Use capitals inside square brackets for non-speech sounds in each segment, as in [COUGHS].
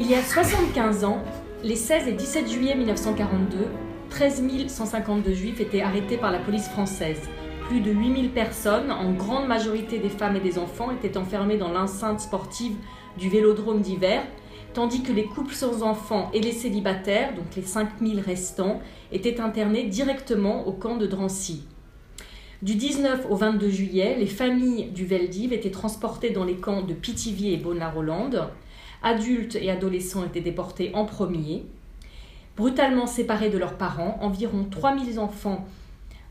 Il y a 75 ans, les 16 et 17 juillet 1942, 13 152 juifs étaient arrêtés par la police française. Plus de 8000 personnes, en grande majorité des femmes et des enfants, étaient enfermées dans l'enceinte sportive du vélodrome d'hiver, tandis que les couples sans enfants et les célibataires, donc les 5000 restants, étaient internés directement au camp de Drancy. Du 19 au 22 juillet, les familles du Veldiv étaient transportées dans les camps de Pithiviers et Beaune-la-Rolande. Adultes et adolescents étaient déportés en premier. Brutalement séparés de leurs parents, environ 3000 enfants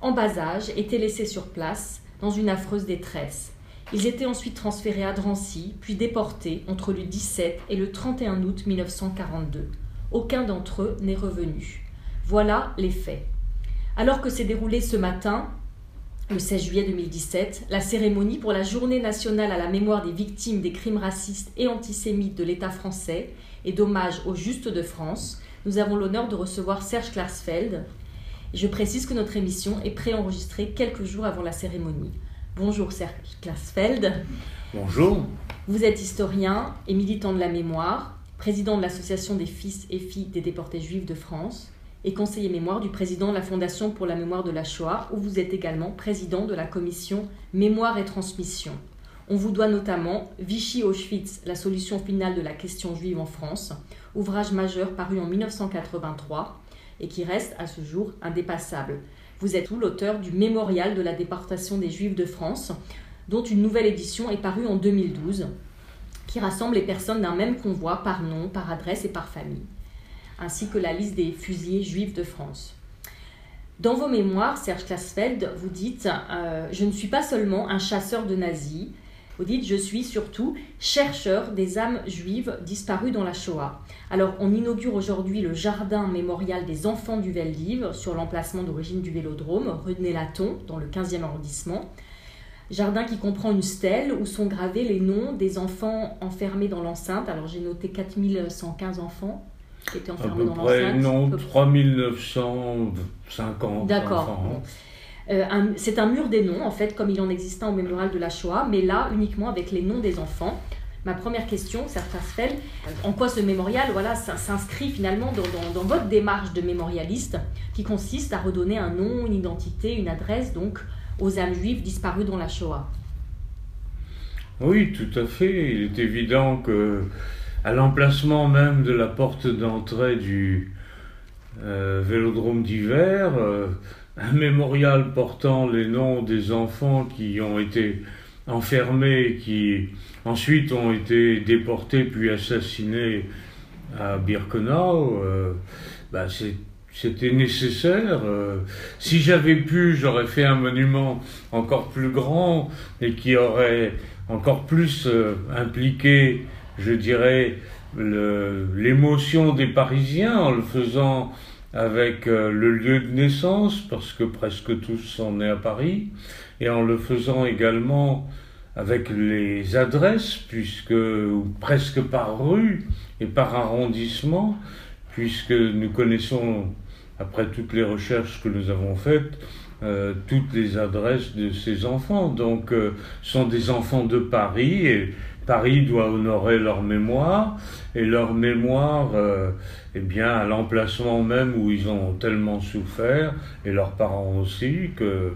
en bas âge étaient laissés sur place dans une affreuse détresse. Ils étaient ensuite transférés à Drancy, puis déportés entre le 17 et le 31 août 1942. Aucun d'entre eux n'est revenu. Voilà les faits. Alors que s'est déroulé ce matin, le 16 juillet 2017, la cérémonie pour la Journée nationale à la mémoire des victimes des crimes racistes et antisémites de l'État français et d'hommage au Juste de France, nous avons l'honneur de recevoir Serge Klarsfeld. Je précise que notre émission est préenregistrée quelques jours avant la cérémonie. Bonjour Serge Klarsfeld. Bonjour. Vous êtes historien et militant de la mémoire, président de l'Association des fils et filles des déportés juifs de France et conseiller mémoire du président de la Fondation pour la mémoire de la Shoah, où vous êtes également président de la commission Mémoire et Transmission. On vous doit notamment Vichy Auschwitz, la solution finale de la question juive en France, ouvrage majeur paru en 1983 et qui reste à ce jour indépassable. Vous êtes l'auteur du Mémorial de la déportation des Juifs de France, dont une nouvelle édition est parue en 2012, qui rassemble les personnes d'un même convoi par nom, par adresse et par famille ainsi que la liste des fusillés juifs de France. Dans vos mémoires, Serge Klassfeld, vous dites euh, Je ne suis pas seulement un chasseur de nazis. Vous dites Je suis surtout chercheur des âmes juives disparues dans la Shoah. Alors, on inaugure aujourd'hui le jardin mémorial des enfants du Veldiv sur l'emplacement d'origine du vélodrome, rue de Nélaton, dans le 15e arrondissement. Jardin qui comprend une stèle où sont gravés les noms des enfants enfermés dans l'enceinte. Alors, j'ai noté 4115 enfants qui étaient enfermés dans l'enceinte Non, 3950 D'accord. Euh, c'est un mur des noms, en fait, comme il en existait au mémorial de la Shoah, mais là, uniquement avec les noms des enfants. Ma première question, Serge en quoi ce mémorial voilà, s'inscrit finalement dans, dans, votre démarche de mémorialiste qui consiste à redonner un nom, une identité, une adresse donc aux âmes juives disparues dans la Shoah? Oui, tout à fait. Il est évident que à l'emplacement même de la porte d'entrée du euh, vélodrome d'hiver, euh, un mémorial portant les noms des enfants qui ont été enfermés, qui ensuite ont été déportés puis assassinés à Birkenau, euh, bah, c'était nécessaire. si j'avais pu, j'aurais fait un monument encore plus grand et qui aurait encore plus impliqué je dirais, l'émotion des Parisiens en le faisant avec euh, le lieu de naissance, parce que presque tous sont nés à Paris, et en le faisant également avec les adresses, puisque presque par rue et par arrondissement, puisque nous connaissons, après toutes les recherches que nous avons faites, euh, toutes les adresses de ces enfants. Donc, euh, sont des enfants de Paris et Paris doit honorer leur mémoire et leur mémoire, euh, eh bien, à l'emplacement même où ils ont tellement souffert et leurs parents aussi que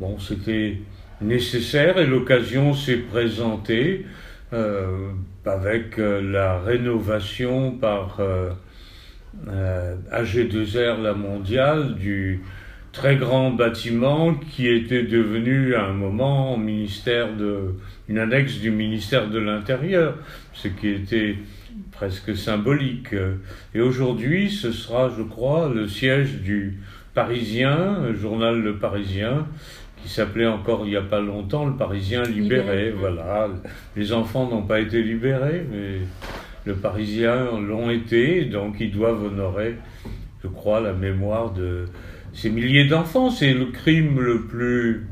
bon, c'était nécessaire et l'occasion s'est présentée euh, avec euh, la rénovation par AG2R La Mondiale du très grand bâtiment qui était devenu à un moment ministère de, une annexe du ministère de l'Intérieur, ce qui était presque symbolique. Et aujourd'hui, ce sera, je crois, le siège du Parisien, le journal Le Parisien, qui s'appelait encore il n'y a pas longtemps Le Parisien libéré. Voilà, les enfants n'ont pas été libérés, mais le Parisien l'ont été, donc ils doivent honorer, je crois, la mémoire de ces milliers d'enfants. C'est le crime le plus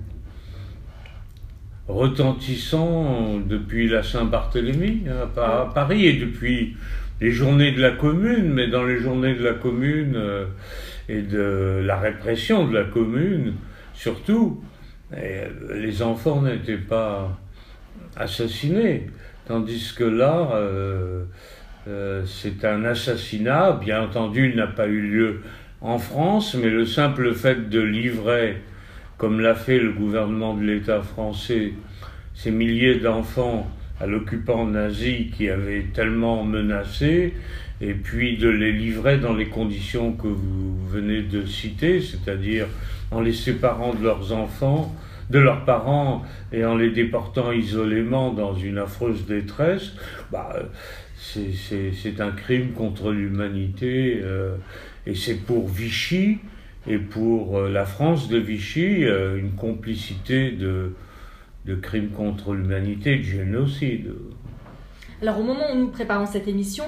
retentissant depuis la Saint-Barthélemy hein, à Paris et depuis les journées de la commune, mais dans les journées de la commune euh, et de la répression de la commune, surtout, les enfants n'étaient pas assassinés, tandis que là, euh, Euh, c'est un assassinat, bien entendu, il n'a pas eu lieu en France, mais le simple fait de livrer, comme l'a fait le gouvernement de l'État français, ces milliers d'enfants à l'occupant nazi qui avait tellement menacé, et puis de les livrer dans les conditions que vous venez de citer, c'est-à-dire en les séparant de leurs enfants, de leurs parents et en les déportant isolément dans une affreuse détresse, bah, c'est un crime contre l'humanité euh, et c'est pour Vichy et pour euh, la France de Vichy euh, une complicité de, crimes contre l'humanité, de génocide. Alors au moment où nous préparons cette émission,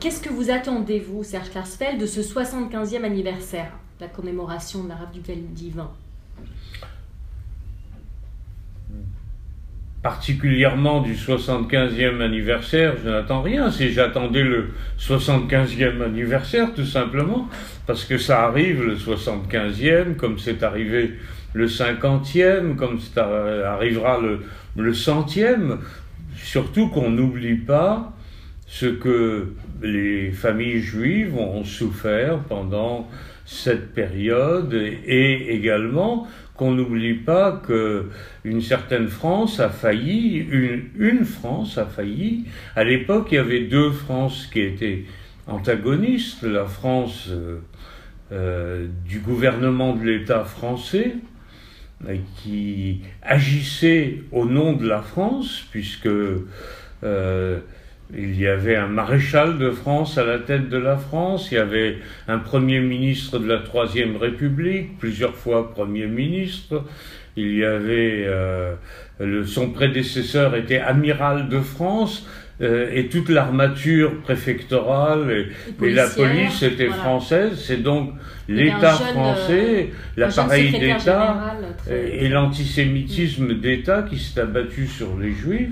qu'est-ce que vous attendez, vous, Serge Klarsfeld, de ce 75e anniversaire, la commémoration de la rave du divin? Particulièrement du 75e anniversaire, je n'attends rien. Si j'attendais le 75e anniversaire, tout simplement, parce que ça arrive le 75e, comme c'est arrivé le 50e, comme ça arrivera le, le centième. Surtout qu'on n'oublie pas ce que les familles juives ont souffert pendant cette période et également n'oublie pas que une certaine France a failli, une, une France a failli. À l'époque, il y avait deux France qui étaient antagonistes, la France euh, euh, du gouvernement de l'État français, qui agissait au nom de la France, puisque euh, il y avait un maréchal de France à la tête de la France, il y avait un premier ministre de la Troisième République, plusieurs fois premier ministre, il y avait euh, son prédécesseur était amiral de France, euh, et toute l'armature préfectorale et, la police était française. C'est donc l'État français, euh, l'appareil d'État et, l'antisémitisme d'État qui s'est abattu sur les Juifs.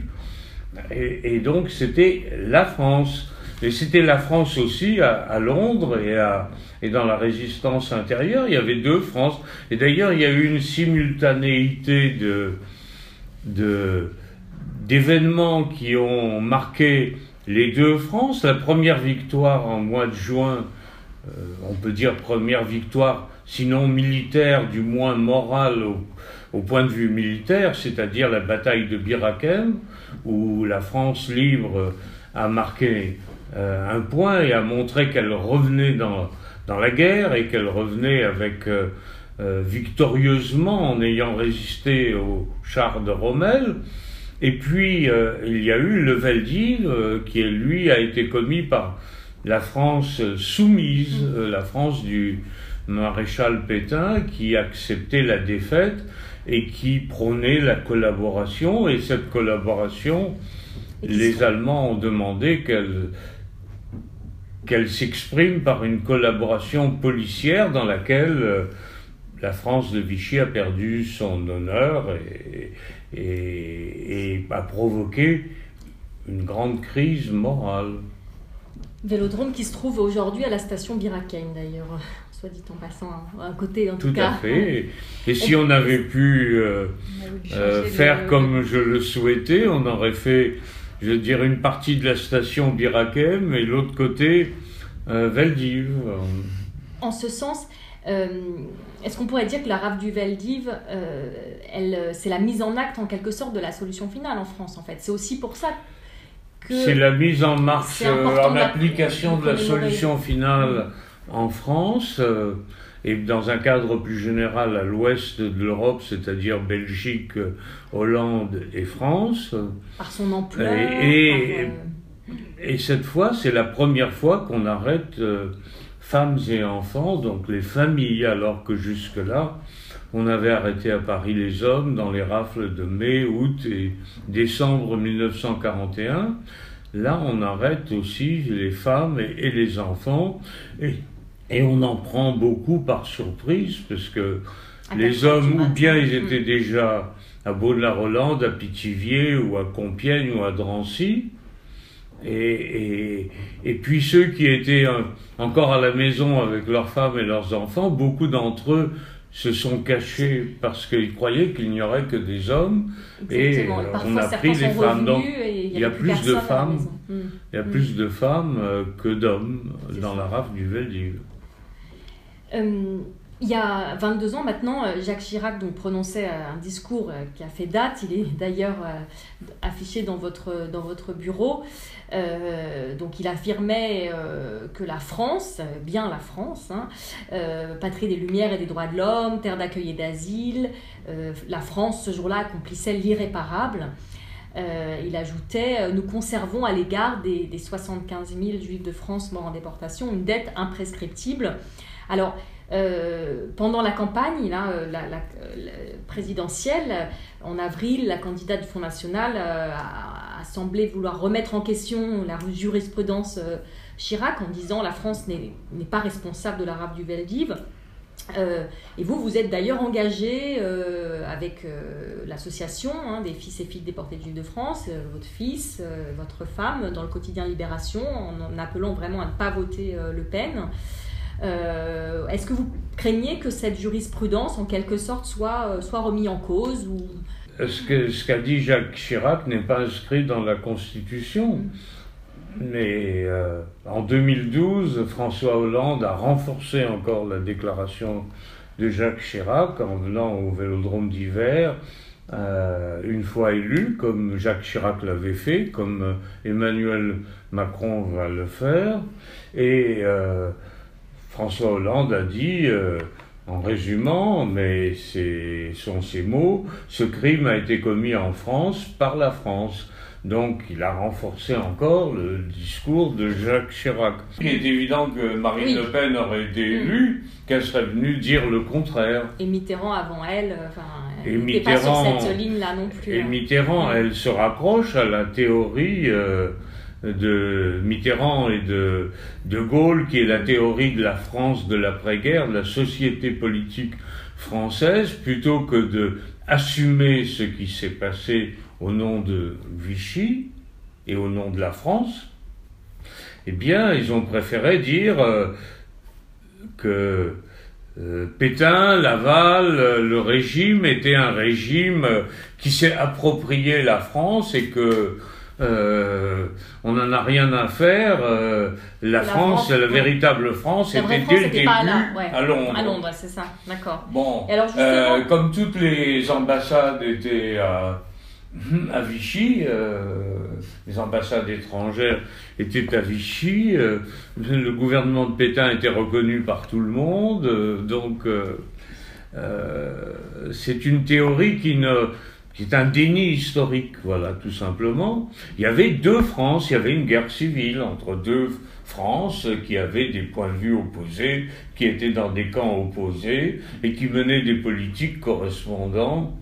Et, donc c'était la France. Et c'était la France aussi à, Londres et, dans la résistance intérieure. Il y avait deux France. Et d'ailleurs, il y a eu une simultanéité d'événements qui ont marqué les deux France. La première victoire en mois de juin, euh, on peut dire première victoire, sinon militaire, du moins morale point de vue militaire, c'est-à-dire la bataille de Birakem, où la France libre a marqué euh, un point et a montré qu'elle revenait dans, dans la guerre et qu'elle revenait avec euh, euh, victorieusement en ayant résisté au char de Rommel. Et puis il y a eu le Veldiv qui lui a été commis par la France soumise, la France du maréchal Pétain qui acceptait la défaite et qui prônait la collaboration. Et cette collaboration, les Allemands ont demandé qu'elle qu'elle s'exprime par une collaboration policière dans laquelle euh, la France de Vichy a perdu son honneur et, et, a provoqué une grande crise morale. Vélodrome qui se trouve aujourd'hui à la station Birakein d'ailleurs soit dit en passant, un côté en tout, cas. Tout à fait. Et si on avait pu euh, euh, faire comme je le souhaitais, on aurait fait, je veux dire, une partie de la station Birakem et l'autre côté euh, Veldiv. En ce sens, est-ce qu'on pourrait dire que la rave du Veldiv, c'est la mise en acte en quelque sorte de la solution finale en France en fait? C'est aussi pour ça que... C'est la mise en marche, en application de la solution finale en France euh, et dans un cadre plus général à l'ouest de l'Europe, c'est-à-dire Belgique, Hollande et France. Par son ampleur. Et, et, cette fois, c'est la première fois qu'on arrête euh, femmes et enfants, donc les familles, alors que jusque-là, on avait arrêté à Paris les hommes dans les rafles de mai, août et décembre 1941. Là, on arrête aussi les femmes et, et les enfants. Et et on en prend beaucoup par surprise, parce que les hommes, ou bien ils étaient déjà à Beau-de-la-Rolande, à Pithiviers, ou à Compiègne, ou à Drancy, et, et, puis ceux qui étaient encore à la maison avec leurs femmes et leurs enfants, beaucoup d'entre eux se sont cachés parce qu'ils croyaient qu'il n'y aurait que des hommes. Et on a pris les femmes. Donc il y, a plus de femmes, il y a plus de femmes que d'hommes dans la rafle du Veldiv. Euh, il y a 22 ans maintenant, euh, Jacques Chirac donc, prononçait euh, un discours qui a fait date. Il est d'ailleurs affiché dans votre, dans votre bureau. donc il affirmait que la France, bien la France, hein, patrie des Lumières et des droits de l'homme, terre d'accueil et d'asile, la France ce jour-là accomplissait l'irréparable. il ajoutait Nous conservons à l'égard des, des 75 000 juifs de France morts en déportation une dette imprescriptible. Alors, euh, pendant la campagne, là, euh, la, présidentielle, en avril, la candidate du Front National euh, a, semblé vouloir remettre en question la jurisprudence Chirac en disant la France n'est pas responsable de la rafle du Veldiv. et vous, vous êtes d'ailleurs engagé avec l'association hein, des fils et filles déportés de de France, votre fils, votre femme, dans le quotidien Libération, en, appelant vraiment à ne pas voter Le Pen. Euh, est-ce que vous craignez que cette jurisprudence, en quelque sorte, soit, euh, soit remise en cause ou... Ce qu'a dit Jacques Chirac n'est pas inscrit dans la Constitution. Mais euh, en 2012, François Hollande a renforcé encore la déclaration de Jacques Chirac en venant au vélodrome d'hiver, une fois élu, comme Jacques Chirac l'avait fait, comme Emmanuel Macron va le faire. Et François Hollande a dit, euh, en résumant, mais ce sont ces mots, ce crime a été commis en France par la France. Donc il a renforcé encore le discours de Jacques Chirac. Il est évident que Marine Le Pen aurait été mm. élue, qu'elle serait venue dire le contraire. Et Mitterrand avant elle, enfin, elle pas sur cette ligne-là non plus. Et hein. Mitterrand, mm. elle se rapproche à la théorie... Euh, de Mitterrand et de De Gaulle, qui est la théorie de la France de l'après-guerre, de la société politique française, plutôt que de assumer ce qui s'est passé au nom de Vichy et au nom de la France, eh bien, ils ont préféré dire euh, que euh, Pétain, Laval, le régime était un régime qui s'est approprié la France et que euh, on n'en a rien à faire. Euh, la, France, la véritable France, était dès le début à Londres. À Londres, c'est ça, d'accord. Bon, euh, comme toutes les ambassades étaient à, [CLEARS THROAT] à Vichy, les ambassades étrangères étaient à Vichy, le gouvernement de Pétain était reconnu par tout le monde, donc c'est une théorie qui ne c'est un déni historique, voilà, tout simplement. Il y avait deux France, il y avait une guerre civile entre deux France qui avaient des points de vue opposés, qui étaient dans des camps opposés et qui menaient des politiques correspondant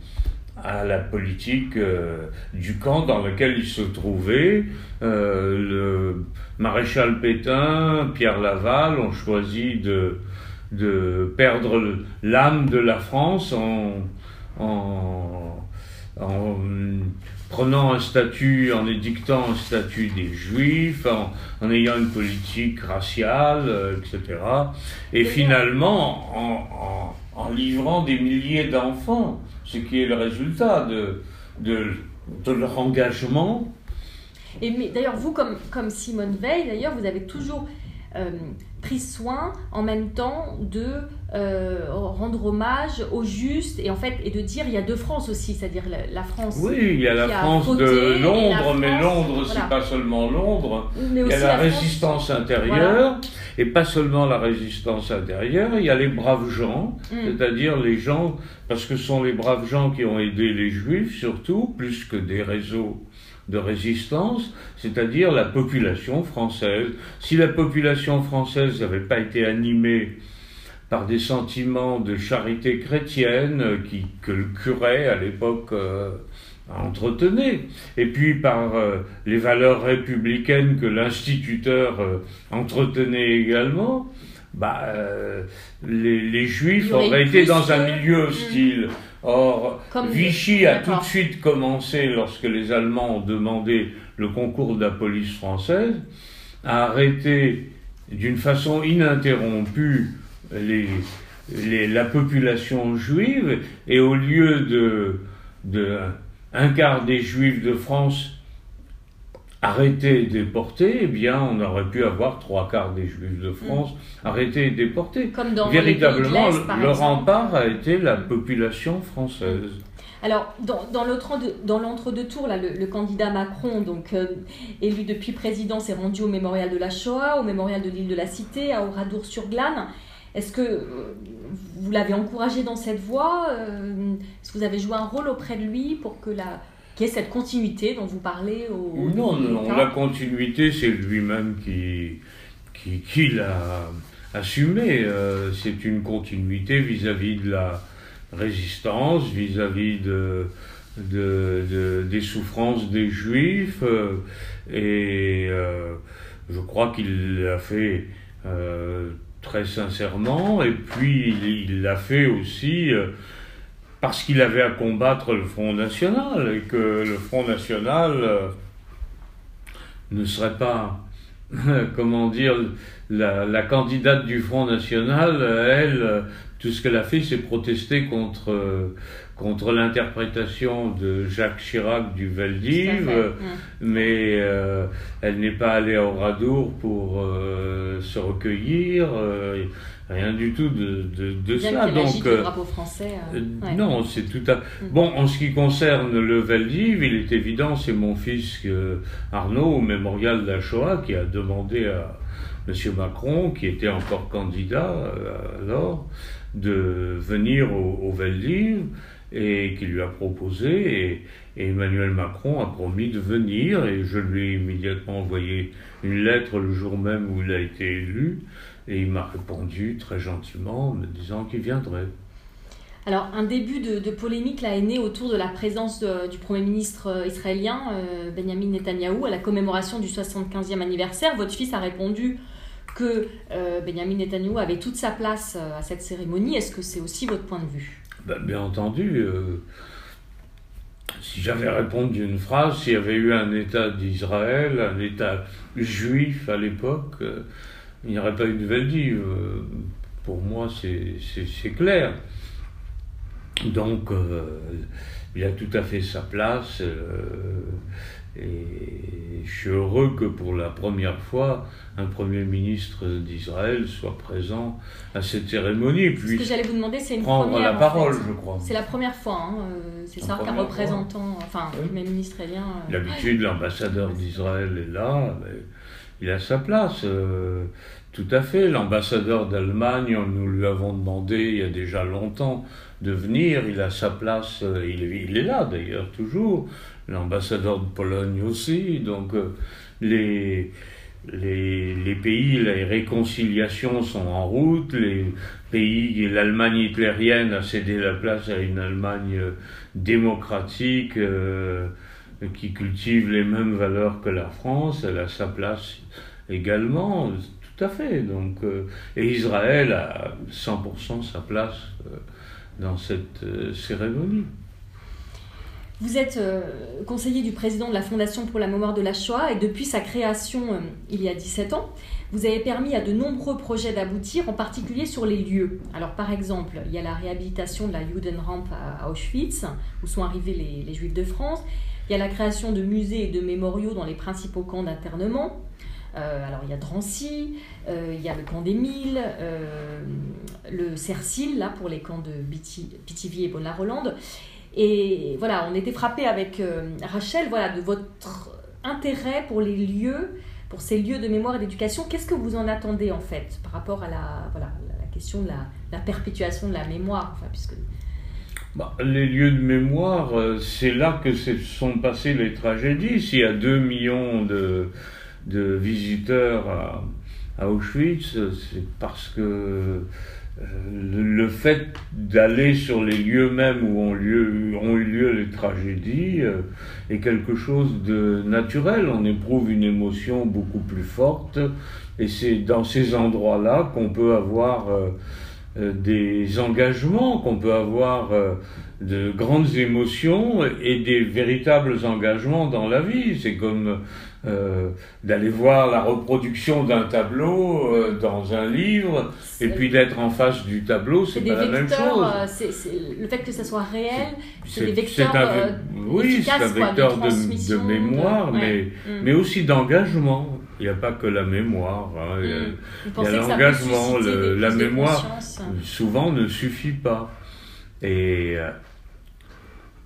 à la politique euh, du camp dans lequel ils se trouvaient. Euh, le maréchal Pétain, Pierre Laval ont choisi de, de perdre l'âme de la France en, en en prenant un statut, en édictant un statut des juifs, en, ayant une politique raciale, euh, etc. Et finalement, en, en, livrant des milliers d'enfants, ce qui est le résultat de, de, de leur engagement. Et d'ailleurs, vous, comme, comme Simone Veil, d'ailleurs, vous avez toujours euh, pris soin en même temps de euh, rendre hommage au juste et en fait et de dire il y a deux France aussi, c'est-à-dire la, France. Oui, il y a la France de Londres, mais Londres c'est pas seulement Londres. il y a la, résistance intérieure et pas seulement la résistance intérieure. Il y a les braves gens, mm. c'est-à-dire les gens parce que ce sont les braves gens qui ont aidé les Juifs surtout plus que des réseaux de résistance, c'est-à-dire la population française. Si la population française n'avait pas été animée par des sentiments de charité chrétienne qui, que le curé à l'époque euh, entretenait, et puis par euh, les valeurs républicaines que l'instituteur euh, entretenait également, bah, les, juifs auraient été dans un milieu hostile. Or, Vichy a tout de suite commencé, lorsque les Allemands ont demandé le concours de la police française, à arrêter d'une façon ininterrompue les, la population juive, et au lieu de, de un quart des juifs de France arrêtés et déportés, eh bien, on aurait pu avoir trois quarts des juifs de France mm. arrêtés et déportés. Comme dans Véritablement, le rempart a été la population française. Alors, dans, l'entre-deux tours, là, le, candidat Macron, donc euh, élu depuis président, s'est rendu au mémorial de la Shoah, au mémorial de l'île de la Cité, à Oradour-sur-Glane. Est-ce que euh, vous l'avez encouragé dans cette voie euh, Est-ce que vous avez joué un rôle auprès de lui pour que la, qu'il y ait cette continuité dont vous parlez au, Non, non, la continuité, c'est lui-même qui, qui, qui l'a assumé. c'est une continuité vis-à-vis de la résistance vis-à-vis de, de, des souffrances des juifs euh, et euh, je crois qu'il l'a fait euh, très sincèrement et puis il l'a fait aussi parce qu'il avait à combattre le Front National et que le Front National ne serait pas [LAUGHS] comment dire, la, la, candidate du Front National, elle, tout ce qu'elle a fait, c'est protester contre, contre l'interprétation de Jacques Chirac du Veldiv, mais euh, elle n'est pas allée à Oradour pour euh, se recueillir, euh, rien du tout de, de, de ça. Donc, le drapeau français. Non, c'est tout à. Mm. Bon, en ce qui concerne le Veldiv, il est évident, c'est mon fils Arnaud, au mémorial de la Shoah, qui a demandé à M. Macron, qui était encore candidat alors, de venir au, au et qui lui a proposé et, Emmanuel Macron a promis de venir et je lui ai immédiatement envoyé une lettre le jour même où il a été élu et il m'a répondu très gentiment en me disant qu'il viendrait. Alors, un début de, polémique là, est né autour de la présence du Premier ministre euh, israélien euh, Benjamin Netanyahou à la commémoration du 75e anniversaire. Votre fils a répondu que euh, Benjamin Netanyahu avait toute sa place euh, à cette cérémonie. Est-ce que c'est aussi votre point de vue? Ben, Bien entendu. Euh, si j'avais répondu une phrase, s'il y avait eu un État d'Israël, un État juif à l'époque, il n'y aurait pas eu de Veldiv. pour moi, c'est clair. Donc, il a tout à fait sa place. Et je suis heureux que pour la première fois, un Premier ministre d'Israël soit présent à cette cérémonie. Puis Ce que j'allais vous demander, c'est une prendre première, la parole, je crois. C'est la première fois, hein, euh, c'est ça qu'un représentant, enfin, oui. Premier ministre israélien. Euh, D'habitude, l'ambassadeur d'Israël est là, mais il a sa place. Euh, tout à fait. L'ambassadeur d'Allemagne, nous lui avons demandé il y a déjà longtemps de venir. Il a sa place, il, il est là d'ailleurs toujours l'ambassadeur de Pologne aussi. Donc euh, les, les, les, pays, les réconciliations sont en route. Les pays, l'Allemagne hitlérienne a cédé la place à une Allemagne euh, démocratique euh, qui cultive les mêmes valeurs que la France. Elle a sa place également. Tout à fait. Donc, et Israël a 100% sa place dans cette cérémonie. Vous êtes euh, conseiller du président de la Fondation pour la mémoire de la Shoah et depuis sa création euh, il y a 17 ans, vous avez permis à de nombreux projets d'aboutir, en particulier sur les lieux. Alors par exemple, il y a la réhabilitation de la Judenramp à Auschwitz, où sont arrivés les, Juifs de France. Il y a la création de musées et de mémoriaux dans les principaux camps d'internement. Euh, alors il y a Drancy, il y a le camp des Milles, le Cercil, là pour les camps de Pithiviers et Bonne-la-Rolande. Et voilà, on était frappé avec euh, Rachel voilà, de votre intérêt pour les lieux, pour ces lieux de mémoire et d'éducation. Qu'est-ce que vous en attendez en fait par rapport à la, voilà, la question de la, perpétuation de la mémoire enfin, puisque... Bah, les lieux de mémoire, euh, c'est là que se sont passées les tragédies. S'il y a 2 millions de, de visiteurs à, Auschwitz, c'est parce que euh, le, fait d'aller sur les lieux mêmes où ont, ont eu lieu les tragédies euh, est quelque chose de naturel. On éprouve une émotion beaucoup plus forte et c'est dans ces endroits-là qu'on peut avoir euh, des engagements, qu'on peut avoir de grandes émotions et des véritables engagements dans la vie. C'est comme euh, d'aller voir la reproduction d'un tableau euh, dans un livre et puis d'être en face du tableau, c'est pas la même chose. Euh, le fait que ça soit réel, c'est des vecteurs. oui, c'est un vecteur de, mémoire, mais, mm. mais aussi d'engagement. Il n'y a pas que la mémoire. Hein. Il y a, mm. l'engagement. La mémoire, souvent, ne suffit pas. Et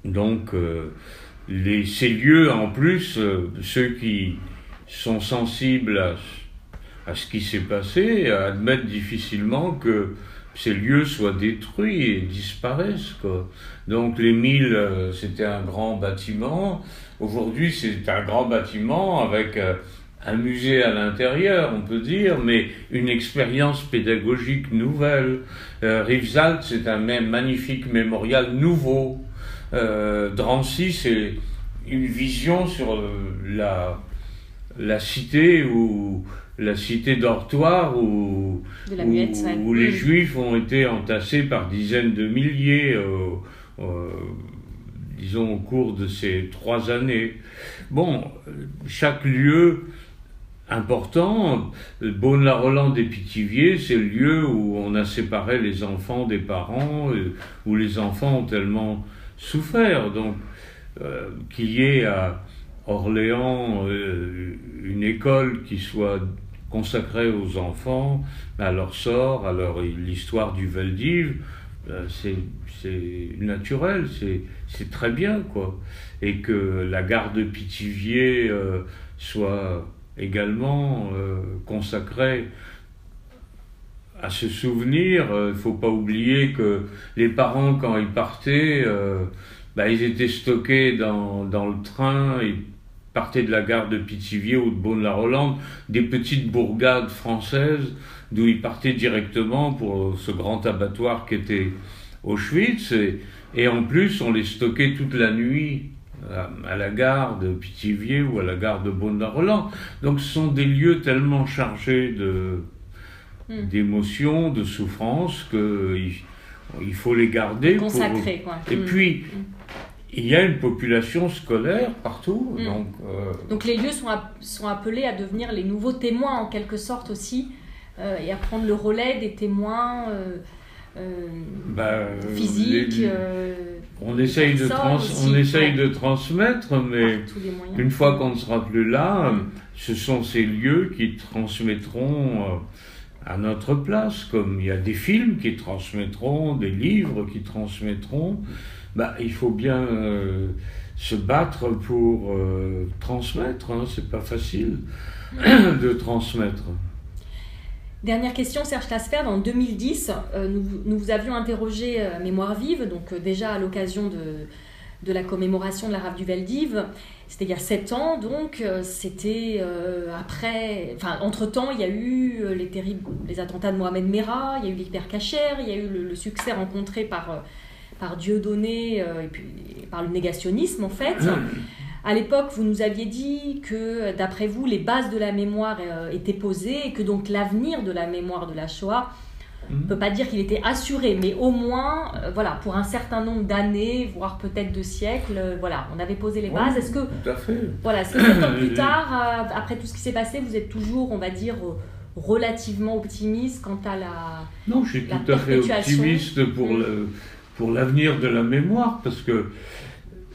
donc, euh, les, ces lieux, en plus, euh, ceux qui sont sensibles à, ce qui s'est passé admettent difficilement que ces lieux soient détruits et disparaissent. Donc les milles, euh, c'était un grand bâtiment. Aujourd'hui, c'est un grand bâtiment avec un musée à l'intérieur, on peut dire, mais une expérience pédagogique nouvelle. Euh, c'est un magnifique mémorial nouveau euh, Drancy, c'est une vision sur euh, la, la cité ou la cité dortoir où, où, les juifs ont été entassés par dizaines de milliers, euh, disons, au cours de ces trois années. Bon, chaque lieu important, Beaune-la-Rolande et Pithiviers, c'est le lieu où on a séparé les enfants des parents, où les enfants ont tellement souffert. Donc, euh, qu'il y ait à Orléans euh, une école qui soit consacrée aux enfants, à leur sort, à leur l'histoire du Veldiv, euh, c'est naturel, c'est très bien, quoi. Et que la gare de Pithiviers soit également consacrée à ce souvenir. Il ne faut pas oublier que les parents, quand ils partaient, euh, bah, ils étaient stockés dans, dans, le train, ils partaient de la gare de Pithiviers ou de Beaune-la-Rolande, des petites bourgades françaises d'où ils partaient directement pour ce grand abattoir qui était Auschwitz. Et, et en plus, on les stockait toute la nuit à, la gare de Pithiviers ou à la gare de Beaune-la-Rolande. Donc ce sont des lieux tellement chargés de Hmm. d'émotions, de souffrances, qu'il il faut les garder. Quoi. Et hmm. puis, hmm. il y a une population scolaire partout. Donc, euh, donc les lieux sont, sont appelés à devenir les nouveaux témoins, en quelque sorte aussi, euh, et à prendre le relais des témoins. Euh, bah, physiques. on essaye, de, on essaye de transmettre, mais une fois qu'on ne sera plus là, ce sont ces lieux qui transmettront à notre place, comme il y a des films qui transmettront, des livres qui transmettront, bah, il faut bien euh, se battre pour euh, transmettre, hein, c'est pas facile [CLEARS THROAT] de transmettre. Dernière question, Serge Clasper. En 2010, euh, nous, nous, vous avions interrogé Mémoire vive, donc déjà à l'occasion de, de la commémoration de la rave du Veldiv. C'était il y a sept ans, donc euh, c'était euh, après. Enfin, entre-temps, il y a eu euh, les terribles les attentats de Mohamed Merah, il y a eu l'hypercachère, il y a eu le, succès rencontré par, par Dieudonné et puis par le négationnisme, en fait. [CLEARS THROAT] À l'époque, vous nous aviez dit que, d'après vous, les bases de la mémoire étaient posées et que donc l'avenir de la mémoire de la Shoah on ne peut pas dire qu'il était assuré, mais au moins, euh, voilà, pour un certain nombre d'années, voire peut-être de siècles, euh, voilà, on avait posé les bases. est-ce que, tout à fait. Voilà, est-ce que ans plus [COUGHS] tard, euh, après tout ce qui s'est passé, vous êtes toujours, on va dire, relativement optimiste quant à la Non, je suis tout à fait optimiste pour le, pour l'avenir de la mémoire, parce que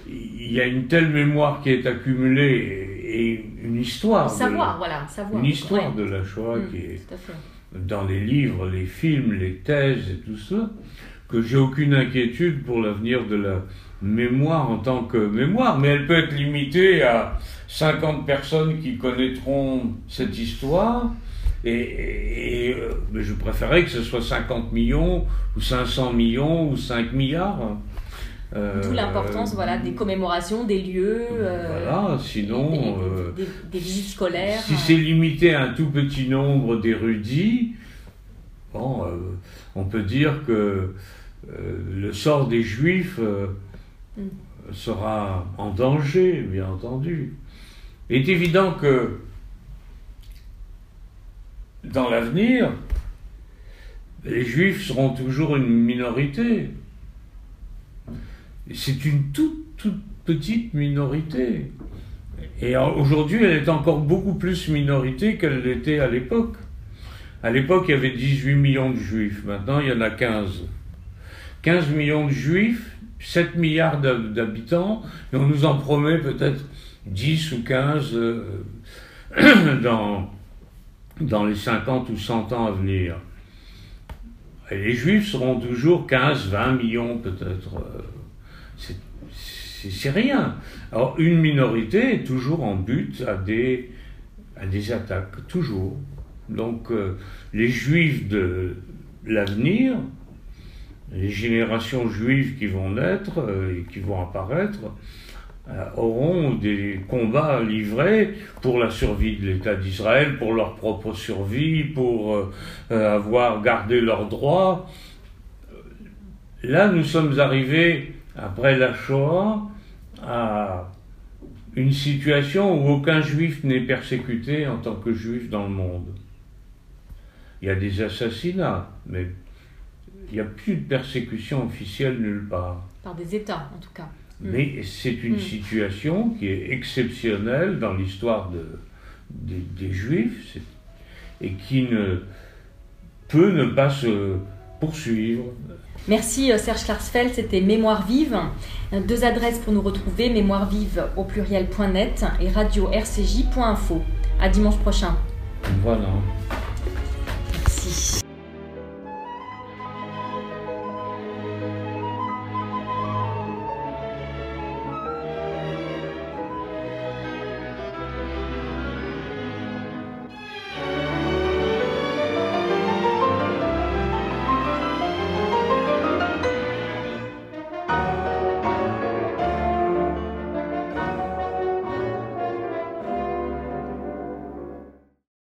il y a une telle mémoire qui est accumulée et, une histoire. Savoir, voilà, savoir. Une histoire de la Shoah mm, qui est. Tout à fait dans les livres, les films, les thèses et tout ça, que j'ai aucune inquiétude pour l'avenir de la mémoire en tant que mémoire, mais elle peut être limitée à 50 personnes qui connaîtront cette histoire, et, euh, je préférerais que ce soit 50 millions, ou 500 millions, ou 5 milliards. Euh, D'où l'importance voilà, des commémorations, des lieux, euh, voilà, sinon, des, visites scolaires. Si c'est limité à un tout petit nombre d'érudits, bon, euh, on peut dire que le sort des juifs mm. sera en danger, bien entendu. Il est évident que dans l'avenir, les juifs seront toujours une minorité c'est une toute, toute petite minorité. Et aujourd'hui, elle est encore beaucoup plus minorité qu'elle l'était à l'époque. À l'époque, il y avait 18 millions de juifs. Maintenant, il y en a 15. 15 millions de juifs, 7 milliards d'habitants, et on nous en promet peut-être 10 ou 15 euh, [CLEARS THROAT] dans, les 50 ou 100 ans à venir. Et les juifs seront toujours 15, 20 millions peut-être. Euh, c'est rien. Alors une minorité est toujours en but à des, à des attaques, toujours. Donc euh, les juifs de l'avenir, les générations juives qui vont naître euh, et qui vont apparaître, euh, auront des combats livrés pour la survie de l'État d'Israël, pour leur propre survie, pour avoir gardé leurs droits. Là, nous sommes arrivés, après la Shoah, à une situation où aucun juif n'est persécuté en tant que juif dans le monde. Il y a des assassinats, mais il n'y a plus de persécution officielle nulle part. Par des États, en tout cas. Mm. Mais c'est une mm. situation qui est exceptionnelle dans l'histoire de, des, Juifs et qui ne peut ne pas se poursuivre. Merci euh, Serge Klarsfeld, c'était Mémoire vive. Deux adresses pour nous retrouver, mémoirevive au pluriel.net et radio-rcj.info. À dimanche prochain. Voilà.